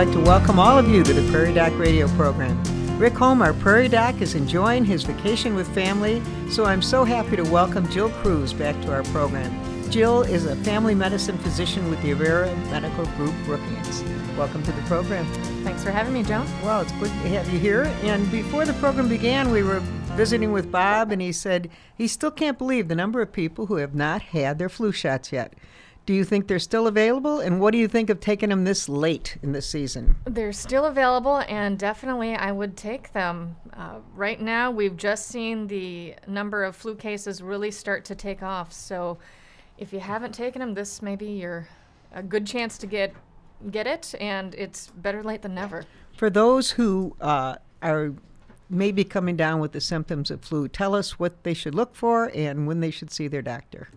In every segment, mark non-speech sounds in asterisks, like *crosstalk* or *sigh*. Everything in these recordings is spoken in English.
like to welcome all of you to the Prairie Doc radio program. Rick Holm, our Prairie Doc, is enjoying his vacation with family, so I'm so happy to welcome Jill Cruz back to our program. Jill is a family medicine physician with the Avera Medical Group Brookings. Welcome to the program. Thanks for having me, Joan. Well, it's good to have you here. And before the program began, we were visiting with Bob, and he said he still can't believe the number of people who have not had their flu shots yet. Do you think they're still available? And what do you think of taking them this late in the season? They're still available, and definitely I would take them. Uh, right now, we've just seen the number of flu cases really start to take off. So, if you haven't taken them, this may be your a good chance to get get it, and it's better late than never. For those who uh, are maybe coming down with the symptoms of flu, tell us what they should look for and when they should see their doctor.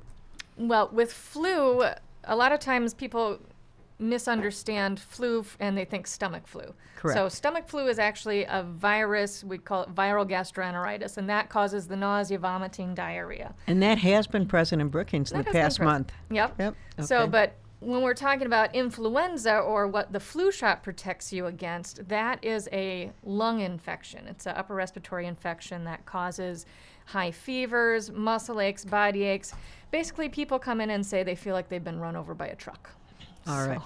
Well, with flu, a lot of times people misunderstand flu f- and they think stomach flu. Correct. So stomach flu is actually a virus, we call it viral gastroenteritis, and that causes the nausea, vomiting, diarrhea. And that has been present in Brookings in That the past month. Yep. Yep, So, but when we're talking about influenza or what the flu shot protects you against, that is a lung infection. It's an upper respiratory infection that causes high fevers, muscle aches, body aches. Basically, people come in and say they feel like they've been run over by a truck. All right.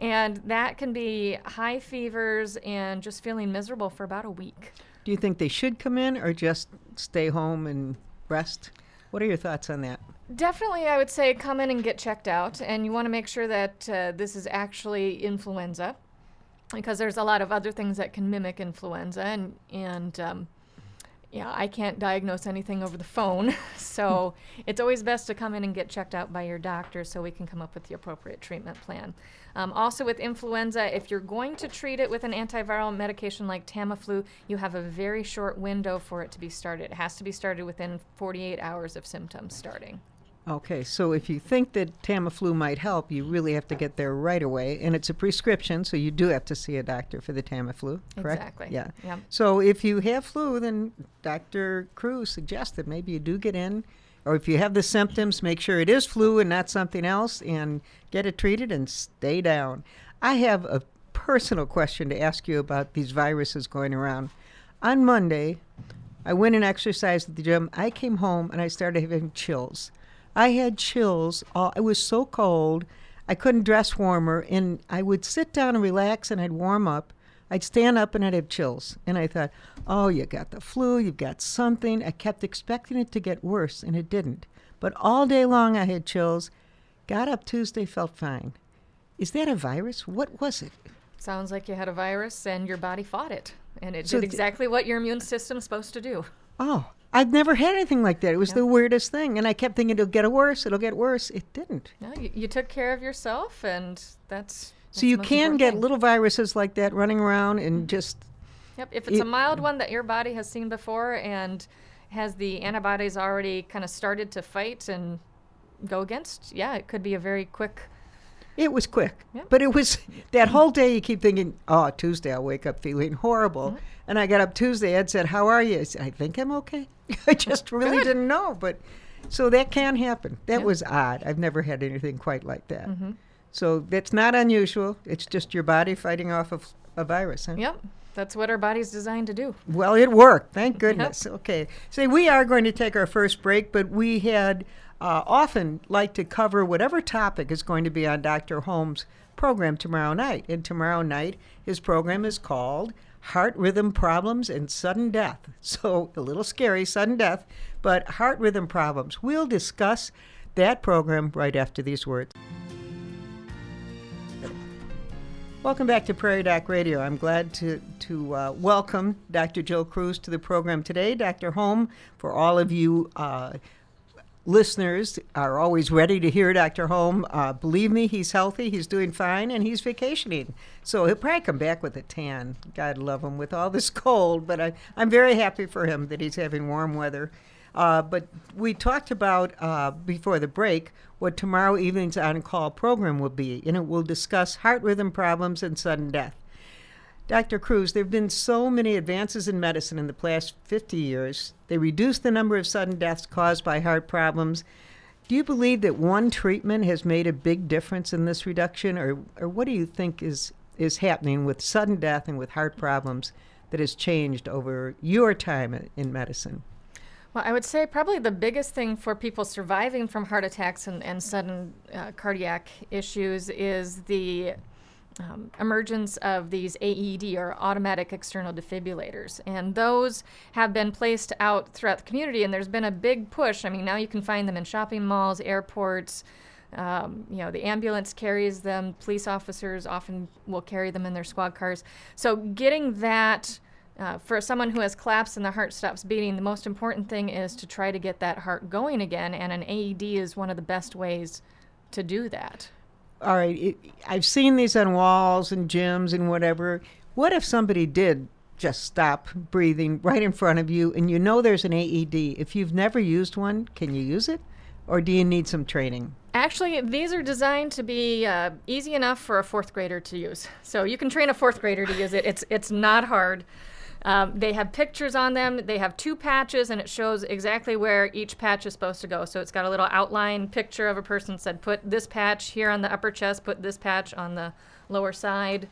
And that can be high fevers and just feeling miserable for about a week. Do you think they should come in or just stay home and rest? What are your thoughts on that? Definitely, I would say come in and get checked out, and you want to make sure that uh, this is actually influenza, because there's a lot of other things that can mimic influenza, and and um, yeah, I can't diagnose anything over the phone, *laughs* so *laughs* it's always best to come in and get checked out by your doctor so we can come up with the appropriate treatment plan. Um, also, with influenza, if you're going to treat it with an antiviral medication like Tamiflu, you have a very short window for it to be started. It has to be started within 48 hours of symptoms starting. Okay, so if you think that Tamiflu might help, you really have to get there right away, and it's a prescription, so you do have to see a doctor for the Tamiflu, correct? Exactly. Yeah. Yep. So if you have flu, then Dr. Cruz suggests that maybe you do get in, or if you have the symptoms, make sure it is flu and not something else, and get it treated and stay down. I have a personal question to ask you about these viruses going around. On Monday, I went and exercised at the gym. I came home and I started having chills. I had chills. All, it was so cold. I couldn't dress warmer. And I would sit down and relax and I'd warm up. I'd stand up and I'd have chills. And I thought, oh, you got the flu, you've got something. I kept expecting it to get worse and it didn't. But all day long I had chills. Got up Tuesday, felt fine. Is that a virus? What was it? Sounds like you had a virus and your body fought it. And it So did th- exactly what your immune system's supposed to do. Oh, I've never had anything like that. It was the weirdest thing. And I kept thinking it'll get worse, it'll get worse. It didn't. No, you, you took care of yourself, and that's. that's So you can get thing. little viruses like that running around and mm-hmm. just Yep. If it's it- a mild one that your body has seen before and has the antibodies already kind of started to fight and go against, yeah, it could be a very quick. It was quick. Yeah. But it was that whole day you keep thinking, oh, Tuesday I'll wake up feeling horrible. And I got up Tuesday, Ed said, How are you? I said, I think I'm okay. *laughs* I just *laughs* really Good. didn't know. But so that can happen. That Yeah. was odd. I've never had anything quite like that. Mm-hmm. So that's not unusual. It's just your body fighting off of a virus, huh? Yep. That's what our body's designed to do. Well, it worked. Thank *laughs* goodness. Okay. So we are going to take our first break, but we had uh, often like to cover whatever topic is going to be on Dr. Holm's program tomorrow night. And tomorrow night, his program is called Heart Rhythm Problems and Sudden Death. *laughs* So a little scary, sudden death, but heart rhythm problems. We'll discuss that program right after these words. Welcome back to Prairie Doc Radio. I'm glad to, to uh, welcome Dr. Jill Cruz to the program today. Dr. Holm, for all of you uh, listeners, are always ready to hear Dr. Holm. Uh, believe me, he's healthy, he's doing fine, and he's vacationing. So he'll probably come back with a tan. God love him with all this cold, but I, I'm very happy for him that he's having warm weather. Uh, but we talked about uh, before the break what tomorrow evening's on call program will be, and it will discuss heart rhythm problems and sudden death. Dr. Cruz, there have been so many advances in medicine in the past 50 years. They reduced the number of sudden deaths caused by heart problems. Do you believe that one treatment has made a big difference in this reduction, or, or what do you think is is happening with sudden death and with heart problems that has changed over your time in- in medicine? Well, I would say probably the biggest thing for people surviving from heart attacks and, and sudden uh, cardiac issues is the um, emergence of these AED or automatic external defibrillators. And those have been placed out throughout the community, and there's been a big push. I mean, now you can find them in shopping malls, airports. Um, you know, the ambulance carries them, police officers often will carry them in their squad cars. So, getting that. Uh, for someone who has collapsed and the heart stops beating, the most important thing is to try to get that heart going again, and an AED is one of the best ways to do that all right, it, I've seen these on walls and gyms and whatever. What if somebody did just stop breathing right in front of you and you know there's an AED? If you've never used one, can you use it? Or do you need some training? Actually, these are designed to be uh, easy enough for a fourth grader to use. So you can train a fourth grader to use it. It's it's not hard. Um, they have pictures on them. They have two patches, and it shows exactly where each patch is supposed to go. So it's got a little outline picture of a person said, put this patch here on the upper chest, put this patch on the lower side.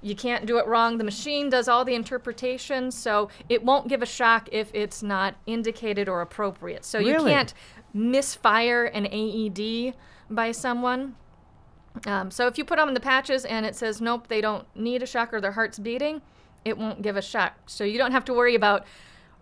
You can't do it wrong. The machine does all the interpretation, so it won't give a shock if it's not indicated or appropriate. So you Really? can't misfire an AED by someone. Um, so if you put on the patches and it says nope, they don't need a shock or their heart's beating, it won't give a shock. So you don't have to worry about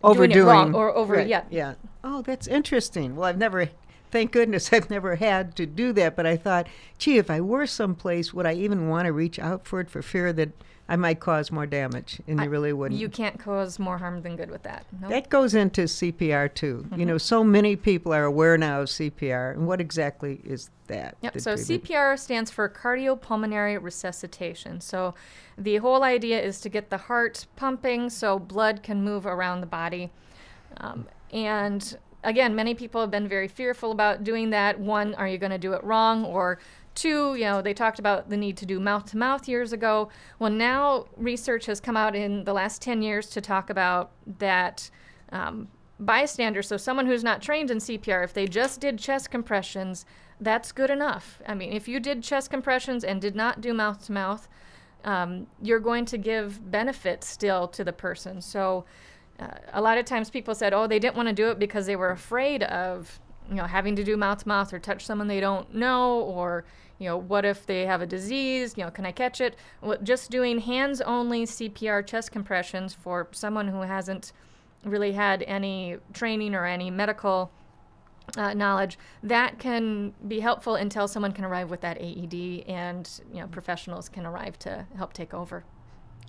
doing Overdoing. it wrong or over. Right, Yeah, Yeah. Oh, that's interesting. Well, I've never, thank goodness *laughs* I've never had to do that, but I thought, gee, if I were someplace, would I even want to reach out for it for fear that I might cause more damage? And I- you really wouldn't. You can't cause more harm than good with that. No. That goes into CPR too. Mm-hmm. You know, so many people are aware now of CPR. And what exactly is that? Yep. So? CPR stands for cardiopulmonary resuscitation. So the whole idea is to get the heart pumping so blood can move around the body. Um, and again, many people have been very fearful about doing that. One, are you going to do it wrong? Or two, you know, they talked about the need to do mouth to mouth years ago. Well, now research has come out in the last 10 years to talk about that. Um, bystander, so someone who's not trained in CPR, if they just did chest compressions, that's good enough. I mean, if you did chest compressions and did not do mouth to mouth, you're going to give benefits still to the person. So, uh, a lot of times people said, oh, they didn't want to do it because they were afraid of, you know, having to do mouth to mouth or touch someone they don't know, or, you know, what if they have a disease? You know, can I catch it? Well, just doing hands only CPR chest compressions for someone who hasn't really had any training or any medical uh, knowledge that can be helpful until someone can arrive with that AED and you know professionals can arrive to help take over.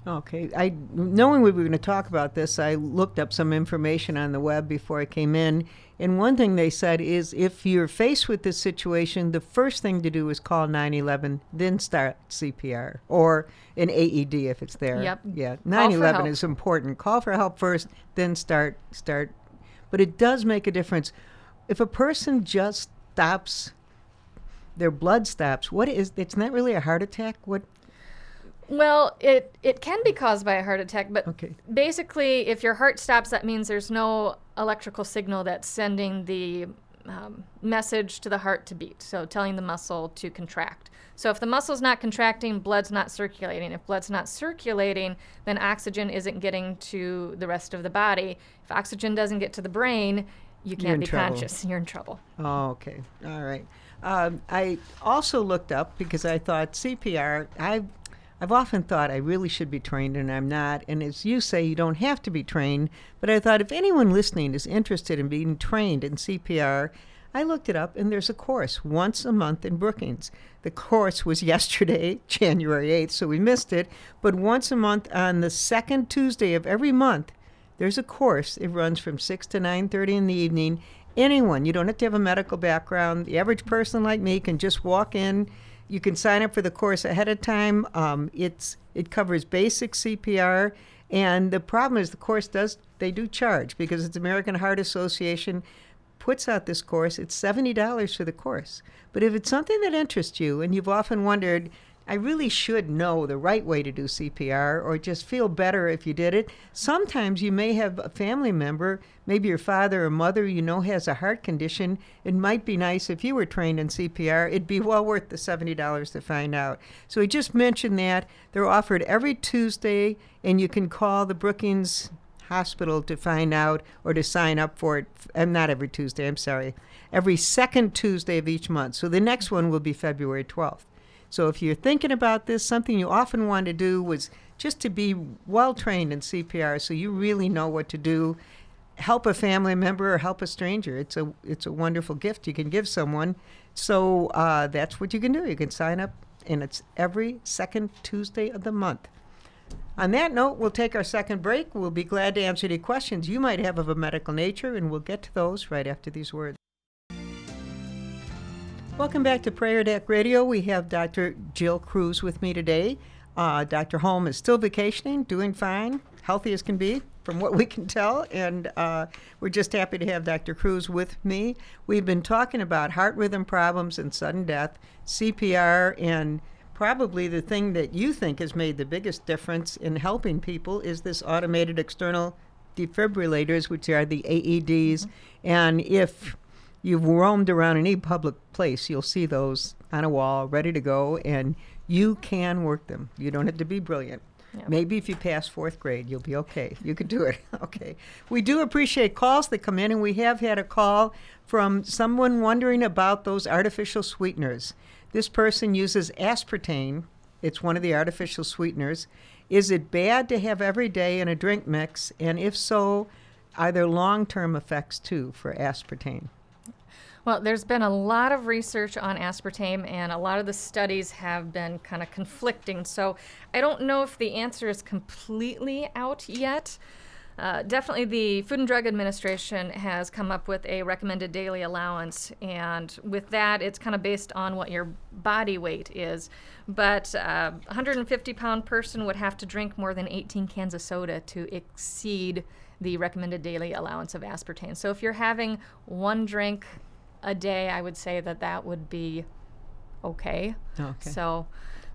Okay. I knowing we were going to talk about this, I looked up some information on the web before I came in, and one thing they said is if you're faced with this situation, the first thing to do is call 911, then start CPR or an AED if it's there. Yep. Yeah. 911 is important. Call for help first, then start start. But it does make a difference if a person just stops. Their blood stops. What is? It's not really a heart attack. What? Well, it it can be caused by a heart attack, but Okay. basically, if your heart stops, that means there's no electrical signal that's sending the um, message to the heart to beat, so telling the muscle to contract. So if the muscle's not contracting, blood's not circulating. If blood's not circulating, then oxygen isn't getting to the rest of the body. If oxygen doesn't get to the brain, you can't be trouble. conscious. *laughs* You're in trouble. Oh, okay. All right. Um, I also looked up because I thought CPR. I've I've often thought I really should be trained, and I'm not. And as you say, you don't have to be trained. But I thought if anyone listening is interested in being trained in CPR, I looked it up, and there's a course once a month in Brookings. The course was *laughs* yesterday, January 8th, so we missed it. But once a month on the second Tuesday of every month, there's a course. It runs from 6 to 9:30 in the evening. Anyone, you don't have to have a medical background. The average person like me can just walk in. You can sign up for the course ahead of time. Um, it's it covers basic CPR, and the problem is the course does they do charge because it's American Heart Association puts out this course. It's seventy dollars for the course. But if it's something that interests you, and you've often wondered, I really should know the right way to do CPR or just feel better if you did it. Sometimes you may have a family member, maybe your father or mother, you know, has a heart condition. It might be nice if you were trained in CPR. It'd be well worth the $70 to find out. So we just mentioned that. They're offered every Tuesday, and you can call the Brookings Hospital to find out or to sign up for it. And not every Tuesday, I'm sorry. Every second Tuesday of each month. So the next one will be February 12th. So if you're thinking about this, something you often want to do was just to be well trained in CPR so you really know what to do. Help a family member or help a stranger. It's a it's a wonderful gift you can give someone. So uh, that's what you can do. You can sign up, and it's every second Tuesday of the month. On that note, we'll take our second break. We'll be glad to answer any questions you might have of a medical nature, and we'll get to those right after these words. Welcome back to Prairie Doc Radio. We have Dr. Jill Cruz with me today. Uh, Dr. Holm is still vacationing, doing fine, healthy as can be, from what we can tell. And uh, we're just happy to have Dr. Cruz with me. We've been talking about heart rhythm problems and sudden death, CPR, and probably the thing that you think has made the biggest difference in helping people is this automated external defibrillators, which are the AEDs. And if you've roamed around any public place, you'll see those on a wall ready to go, and you can work them. You don't have to be brilliant. Maybe if you pass fourth grade, you'll be okay. You can do it. *laughs* okay. We do appreciate calls that come in, and we have had a call from someone wondering about those artificial sweeteners. This person uses aspartame, it's one of the artificial sweeteners. Is it bad to have every day in a drink mix? And if so, are there long term effects too for aspartame? Well, there's been a lot of research on aspartame, and a lot of the studies have been kind of conflicting. So I don't know if the answer is completely out yet. Uh, definitely, the Food and Drug Administration has come up with a recommended daily allowance, and with that, it's kind of based on what your body weight is. But uh, a 150 pound person would have to drink more than 18 cans of soda to exceed the recommended daily allowance of aspartame. So if you're having one drink a day, I would say that that would be okay. Okay. So,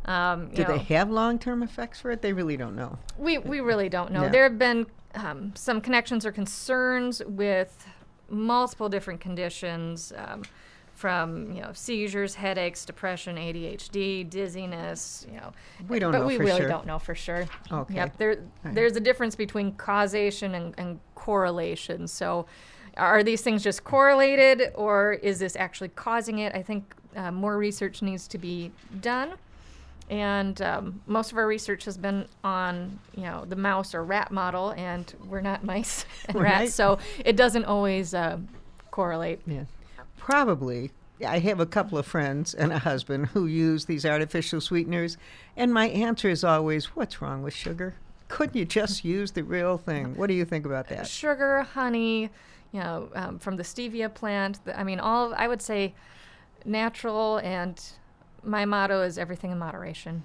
um, you Do know, they have long term effects for it? They really don't know. we we really don't know. Yeah. There have been um, some connections or concerns with multiple different conditions. Um, from you know seizures, headaches, depression, ADHD, dizziness, you know, We don't but know we really sure. don't know for sure. Okay. Yep. There, right. there's a difference between causation and, and correlation. So, are these things just correlated, or is this actually causing it? I think uh, more research needs to be done. And um, most of our research has been on, you know, the mouse or rat model, and we're not *laughs* mice and Right. rats, so it doesn't always uh, correlate. Yeah. Probably. I have a couple of friends and a husband who use these artificial sweeteners, and my answer is always, What's wrong with sugar? Couldn't you just *laughs* use the real thing? What do you think about that? sugar, honey, you know, um, from the stevia plant. The, I mean, all I would say natural, and my motto is everything in moderation.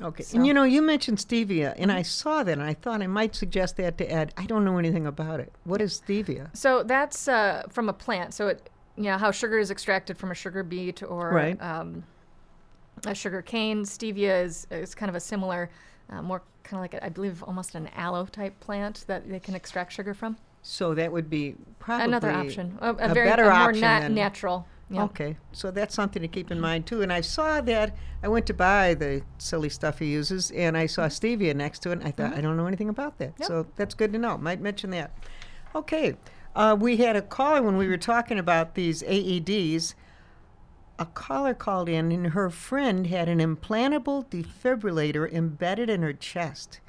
Okay. So- And you know, you mentioned stevia, and Mm-hmm. I saw that, and I thought I might suggest that to Ed. I don't know anything about it. What is stevia? So that's uh, from a plant. So it, you know, how sugar is extracted from a sugar beet or Right. um, a sugar cane. Stevia is, is kind of a similar, uh, more kind of like, a, I believe, almost an aloe type plant that they can extract sugar from. So that would be probably Another option, a, a a very better a more option na- than- natural. Yeah. Okay, so that's something to keep in mind too. And I saw that I went to buy the silly stuff he uses, and I saw stevia next to it. And I thought I don't know anything about that, Yep. so that's good to know. Might mention that. Okay, uh, we had a caller when we were talking about these AEDs. A caller called in, and her friend had an implantable defibrillator embedded in her chest.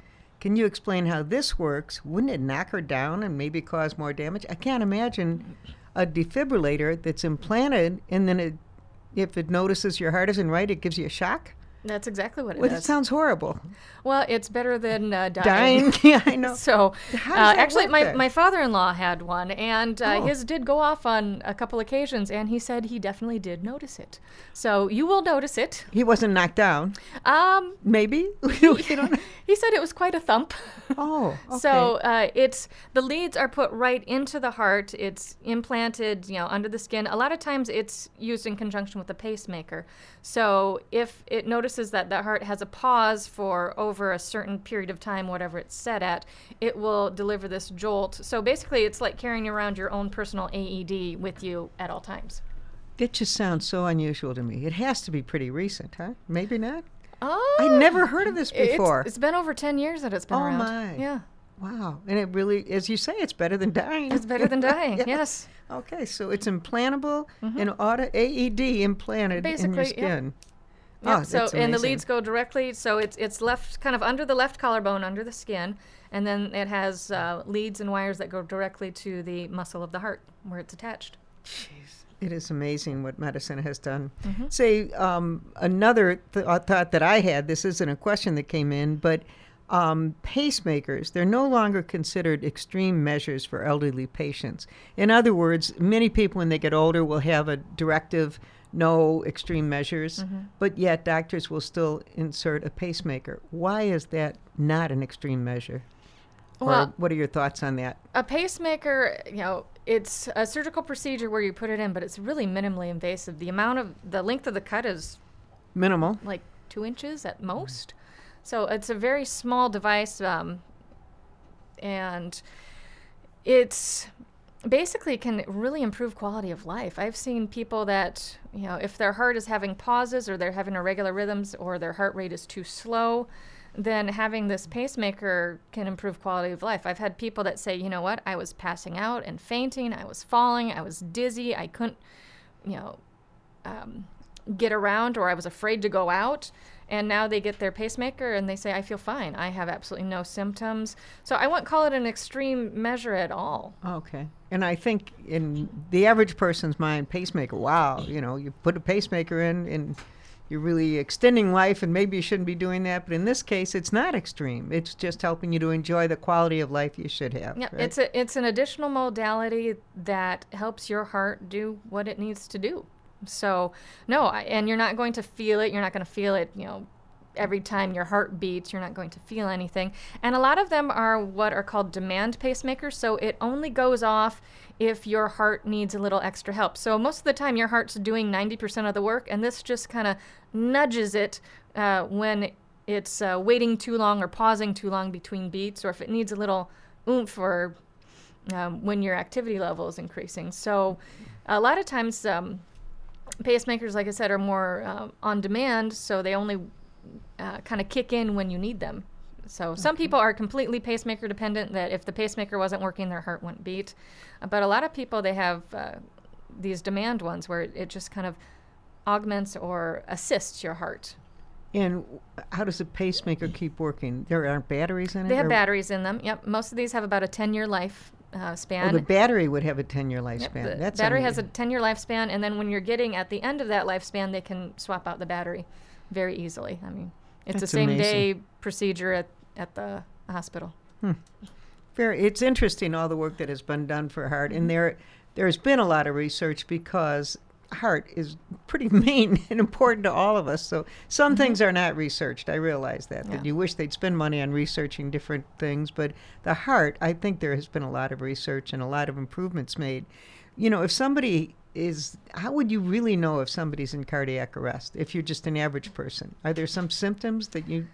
Can you explain how this works? Wouldn't it knock her down and maybe cause more damage? I can't imagine a defibrillator that's implanted and then it, if it notices your heart isn't right, it gives you a shock. That's exactly what it Well, is. it sounds horrible. well, it's better than uh, dying. Dying, *laughs* yeah, I know. *laughs* So, uh, actually, my, my father-in-law had one, and uh, Oh. his did go off on a couple occasions, and he said he definitely did notice it. So you will notice it. He wasn't knocked down. Um, Maybe we *laughs* we don't know. he said it was quite a thump. Oh, okay. So uh, it's the leads are put right into the heart. It's implanted, you know, under the skin. A lot of times it's used in conjunction with a pacemaker. So if it notices that the heart has a pause for over a certain period of time, whatever it's set at, it will deliver this jolt. So basically, it's like carrying around your own personal AED with you at all times. That just sounds so unusual to me. It has to be pretty recent, huh? Maybe not. Oh, I never heard of this it's- before. it's been over 10 years that it's been Oh, around. Oh my. Yeah. Wow. And it really, as you say, it's better than dying. It's better than dying. *laughs* Yeah. Yes. Okay, so it's implantable and auto AED implanted in your Basically, yep. skin. Yep. Oh, so and the leads go directly. So it's it's left kind of under the left collarbone, under the skin, and then it has uh, leads and wires that go directly to the muscle of the heart where it's attached. Jeez, It is amazing what medicine has done. Mm-hmm. Say um, another th- uh, thought that I had. This isn't a question that came in, but um, pacemakers they're no longer considered extreme measures for elderly patients. In other words, many people when they get older will have a directive no extreme measures, Mm-hmm. but yet doctors will still insert a pacemaker. Why is that not an extreme measure? Or Well- what are your thoughts on that? A pacemaker, you know, it's a surgical procedure where you put it in, but it's really minimally invasive. The amount of the length of the cut is Minimal. like two inches at most. So it's a very small device, um, and it's basically can really improve quality of life. I've seen people that you know if their heart is having pauses or they're having irregular rhythms or their heart rate is too slow, then having this pacemaker can improve quality of life. I've had people that say, you know what, I was passing out and fainting, I was falling, I was dizzy, I couldn't, you know, um, get around or I was afraid to go out. And now they get their pacemaker and they say, I feel fine. I have absolutely no symptoms. So I wouldn't call it an extreme measure at all. Okay. And I think in the average person's mind, pacemaker, wow, you know, you put a pacemaker in and you're really extending life, and maybe you shouldn't be doing that. But in this case, it's not extreme. It's just helping you to enjoy the quality of life you should have. Yeah, right? it's a it's an additional modality that helps your heart do what it needs to do. So no, and you're not going to feel it. You're not going to feel it. You know, every time your heart beats, you're not going to feel anything. And a lot of them are what are called demand pacemakers. So it only goes off if your heart needs a little extra help. So most of the time, your heart's doing 90% of the work, and this just kind of nudges it uh, when it's uh, waiting too long or pausing too long between beats, or if it needs a little oomph or um, when your activity level is increasing. So a lot of times, um, pacemakers, like I said, are more uh, on demand, so they only uh, kind of kick in when you need them. So some people are completely pacemaker dependent. That if the pacemaker wasn't working, their heart wouldn't beat. But a lot of people they have uh, these demand ones where it just kind of augments or assists your heart. and how does a pacemaker keep working? There aren't batteries in it? They have batteries in them. Yep, most of these have about a 10-year life uh, span. Oh, the battery would have a 10 year Yep, lifespan. the That's battery has a 10 year lifespan, and then when you're getting at the end of that lifespan, they can swap out the battery very easily. I mean, it's That's a same amazing. day procedure at, at the hospital. Very, it's interesting all the work that has been done for heart, Mm-hmm. and there, there's been a lot of research because heart is pretty *laughs* main and important to all of us. So some things are not researched. I realize that. Mm-hmm. Yeah. That you wish they'd spend money on researching different things, but the heart, I think there has been a lot of research and a lot of improvements made. You know, if somebody is, how would you really know if somebody's in cardiac arrest? If you're just an average person, are there some symptoms that you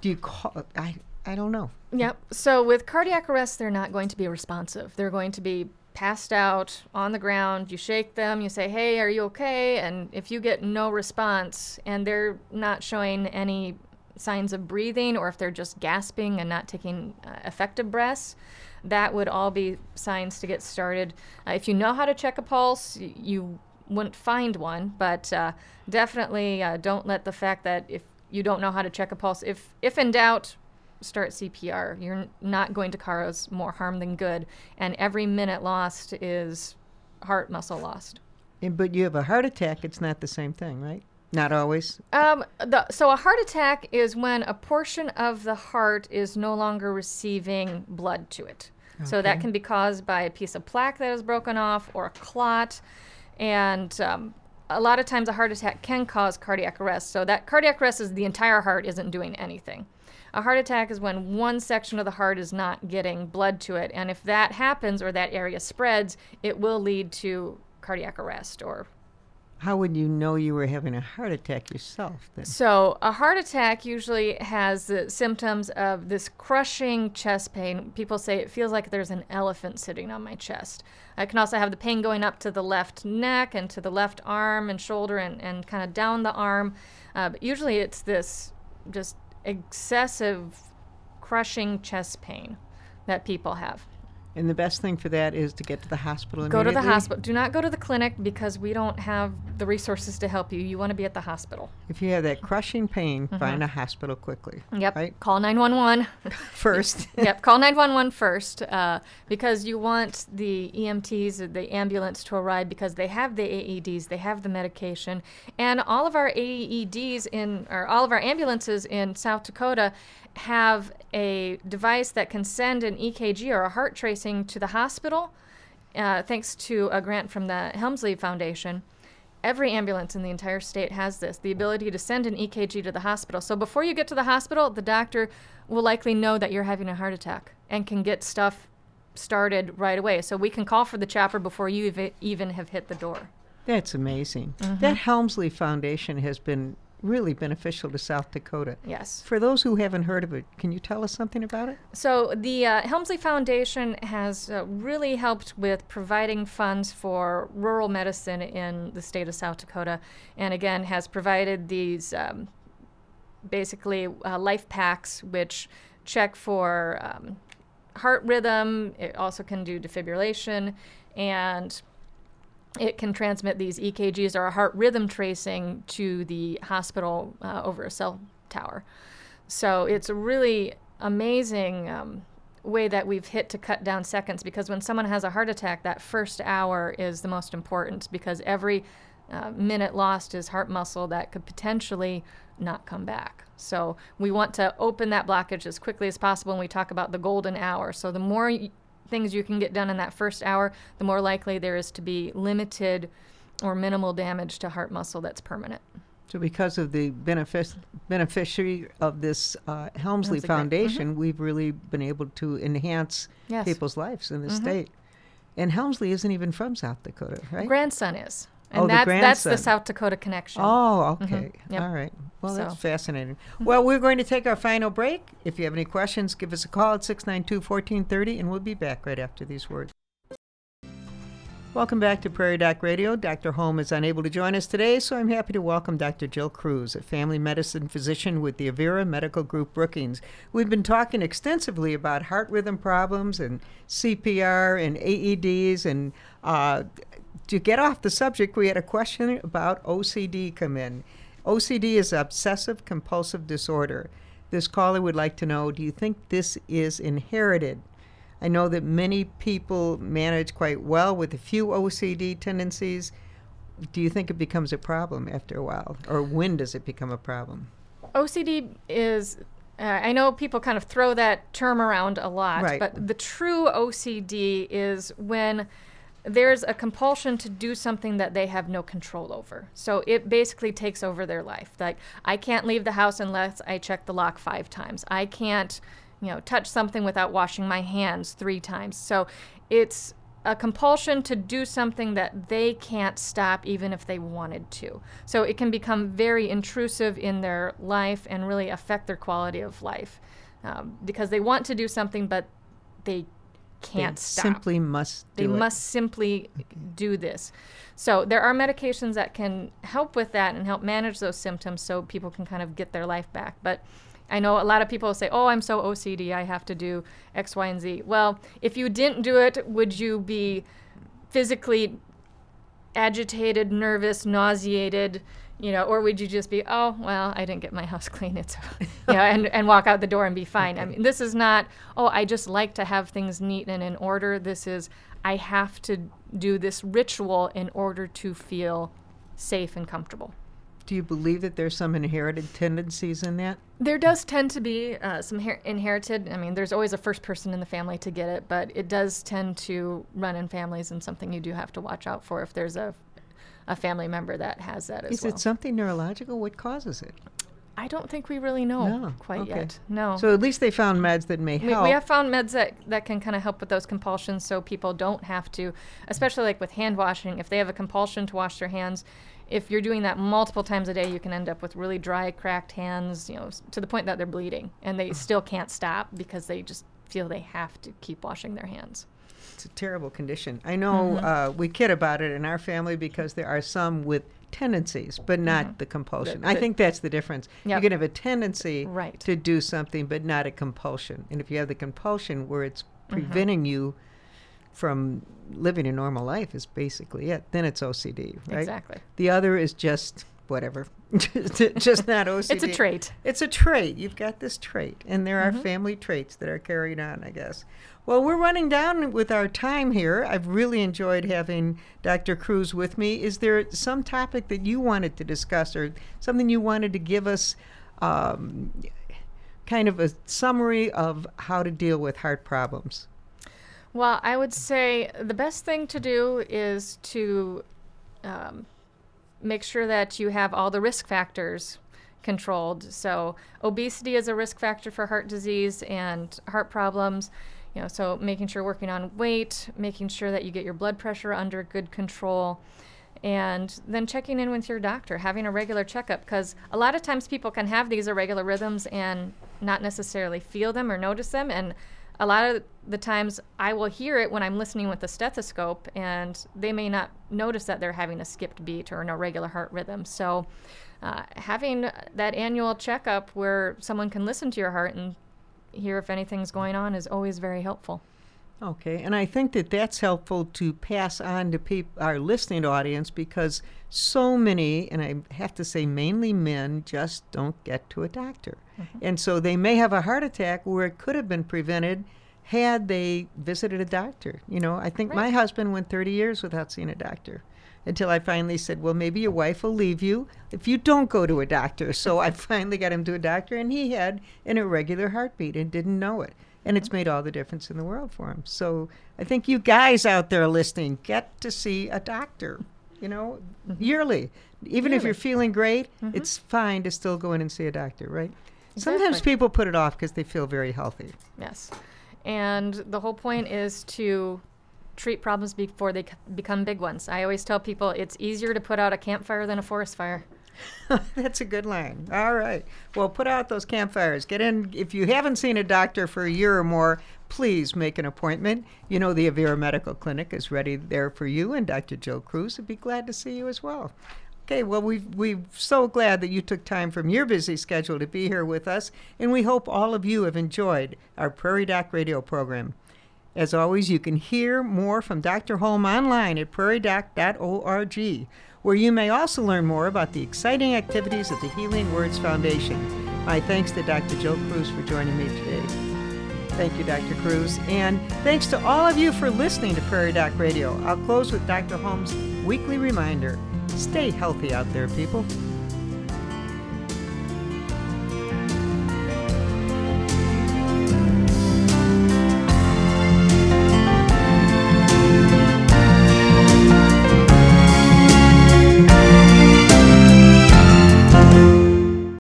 do you call? I I don't know. Yep. So with cardiac arrest, they're not going to be responsive. They're going to be passed out on the ground. You shake them, you say, Hey, are you okay? And if you get no response and they're not showing any signs of breathing, or if they're just gasping and not taking uh, effective breaths, that would all be signs to get started. Uh, if you know how to check a pulse, y- you wouldn't find one, but uh, definitely uh, don't let the fact that if you don't know how to check a pulse, if if in doubt, start CPR. You're not going to cause more harm than good, and every minute lost is heart muscle lost. And, but you have a heart attack, it's not the same thing, right? Not always. Um, the, so a heart attack is when a portion of the heart is no longer receiving blood to it. So that can be caused by a piece of plaque that is broken off or a clot, and um, a lot of times a heart attack can cause cardiac arrest. So that cardiac arrest is the entire heart isn't doing anything. A heart attack is when one section of the heart is not getting blood to it, and if that happens or that area spreads, it will lead to cardiac arrest or How would you know you were having a heart attack yourself then? So, a heart attack usually has the symptoms of this crushing chest pain. People say it feels like there's an elephant sitting on my chest. I can also have the pain going up to the left neck and to the left arm and shoulder and, and kind of down the arm. Uh, but usually it's this just excessive crushing chest pain that people have. And the best thing for that is to get to the hospital Go to the hospital. Do not go to the clinic because we don't have the resources to help you. You want to be at the hospital. If you have that crushing pain, find a hospital quickly. Yep. Right? Call 911. *laughs* First. *laughs* yep, call 911 first uh, because you want the EMTs, or the ambulance to arrive because they have the AEDs, they have the medication, and all of our AEDs in, or all of our ambulances in South Dakota have a device that can send an EKG or a heart tracing to the hospital, uh, thanks to a grant from the Helmsley Foundation. Every ambulance in the entire state has this the ability to send an EKG to the hospital. So before you get to the hospital, the doctor will likely know that you're having a heart attack and can get stuff started right away. So we can call for the chopper before you ev- even have hit the door. That's amazing. Mm-hmm. That Helmsley Foundation has been really beneficial to South Dakota. Yes. For those who haven't heard of it, can you tell us something about it? So the uh, Helmsley Foundation has uh, really helped with providing funds for rural medicine in the state of South Dakota, and again has provided these um, basically uh, life packs which check for um, heart rhythm. It also can do defibrillation, and it can transmit these EKGs or a heart rhythm tracing to the hospital uh, over a cell tower. So it's a really amazing um, way that we've hit to cut down seconds because when someone has a heart attack, that first hour is the most important because every uh, minute lost is heart muscle that could potentially not come back. So we want to open that blockage as quickly as possible, and we talk about the golden hour. So the more things you can get done in that first hour, the more likely there is to be limited or minimal damage to heart muscle that's permanent. So, because of the benefic- beneficiary of this uh, Helmsley. Mhm. Foundation, we've really been able to enhance Yes. people's lives in the Mhm. state. And Helmsley isn't even from South Dakota, right? Grandson is. And Oh, the that's, that's the. South Dakota connection. Oh, Mhm. okay. Yep. All right. Well, that's So- fascinating. Well, we're going to take our final break. If you have any questions, give us a call at 692 1430, and we'll be back right after these words. Welcome back to Prairie Doc Radio. Dr. Holm is unable to join us today, so I'm happy to welcome Dr. Jill Cruz, a family medicine physician with the Avera Medical Group Brookings. We've been talking extensively about heart rhythm problems and CPR and AEDs. And uh, to get off the subject, we had a question about OCD come in. OCD is obsessive compulsive disorder. This caller would like to know do you think this is inherited? I know that many people manage quite well with a few OCD tendencies. Do you think it becomes a problem after a while? Or when does it become a problem? OCD is, uh, I know people kind of throw that term around a lot, Right. but the true OCD is when there's a compulsion to do something that they have no control over. So it basically takes over their life. Like, I can't leave the house unless I check the lock five times. I can't, you know, touch something without washing my hands three times. So it's a compulsion to do something that they can't stop even if they wanted to. So it can become very intrusive in their life and really affect their quality of life um, because they want to do something but they can't they stop. simply must They it. must simply do this. So there are medications that can help with that and help manage those symptoms so people can kind of get their life back. But I know a lot of people say, "Oh, I'm so OCD, I have to do X, Y, and Z." Well, if you didn't do it, would you be physically agitated, nervous, nauseated, you know, or would you just be, "Oh, well, I didn't get my house *laughs* clean. It's, you know, and and walk out the door and be fine." I mean, this is not, "Oh, I just like to have things neat and in order." This is, I have to do this ritual in order to feel safe and comfortable. Do you believe that there's some inherited tendencies in that? There does tend to be uh, some her- inherited. I mean, there's always a first person in the family to get it, but it does tend to run in families and something you do have to watch out for if there's a, a family member that has that as Is well. Is it something neurological? What causes it? I don't think we really know No, quite okay. yet. No. So at least they found meds that may we, help. we have found meds that, that can kind of help with those compulsions so people don't have to, especially like with hand washing, if they have a compulsion to wash their hands, if you're doing that multiple times a day, you can end up with really dry, cracked hands, you know, to the point that they're bleeding and they still can't stop because they just feel they have to keep washing their hands. It's a terrible condition. I know mm-hmm. uh, we kid about it in our family because there are some with tendencies, but not mm-hmm. the compulsion. The- I think that's the difference. You Yep. can have a tendency uh, Right. to do something, but not a compulsion. And if you have the compulsion where it's mm-hmm. preventing you from living a normal life, is basically it. Then it's OCD, right? Exactly. The other is just whatever, *laughs* just just not OCD. It's a trait. It's a trait. You've got this trait, and there are Mm-hmm. family traits that are carried on, I guess. Well, we're running down with our time here. I've really enjoyed having Dr. Cruz with me. Is there some topic that you wanted to discuss, or something you wanted to give us, um, kind of a summary of how to deal with heart problems? Well, I would say the best thing to do is to um, make sure that you have all the risk factors controlled. So, obesity is a risk factor for heart disease and heart problems. You know, so making sure working on weight, making sure that you get your blood pressure under good control, and then checking in with your doctor, having a regular checkup. Because a lot of times people can have these irregular rhythms and not necessarily feel them or notice them. And a lot of the times I will hear it when I'm listening with the stethoscope, and they may not notice that they're having a skipped beat or an irregular heart rhythm. So, uh, having that annual checkup where someone can listen to your heart and hear if anything's going on is always very helpful. Okay, and I think that that's helpful to pass on to peop- our listening audience because so many, and I have to say mainly men, just don't get to a doctor. Mm-hmm. And so they may have a heart attack where it could have been prevented had they visited a doctor. You know, I think my husband went 30 years without seeing a doctor until I finally said, well, maybe your wife will leave you if you don't go to a doctor. So I *laughs* finally got him to a doctor, and he had an irregular heartbeat and didn't know it. And it's made all the difference in the world for him. So I think you guys out there listening get to see a doctor, you know, mm-hmm. yearly. Even if you're feeling great, mm-hmm. it's fine to still go in and see a doctor, right? Sometimes people put it off because they feel very healthy. Yes. And the whole point is to treat problems before they c- become big ones. I always tell people it's easier to put out a campfire than a forest fire. *laughs* That's a good line. All right. Well, put out those campfires. Get in. If you haven't seen a doctor for a year or more, please make an appointment. You know, the Avera Medical Clinic is ready there for you, and Dr. Jill Cruz would be glad to see you as well. Okay, well, we we're so glad that you took time from your busy schedule to be here with us, and we hope all of you have enjoyed our Prairie Doc radio program. As always, you can hear more from Dr. Holm online at prairiedoc.org, where you may also learn more about the exciting activities of the Healing Words Foundation. My thanks to Dr. Jill Cruz for joining me today. Thank you, Dr. Cruz. And thanks to all of you for listening to Prairie Doc Radio. I'll close with Dr. Holm's weekly reminder stay healthy out there, people.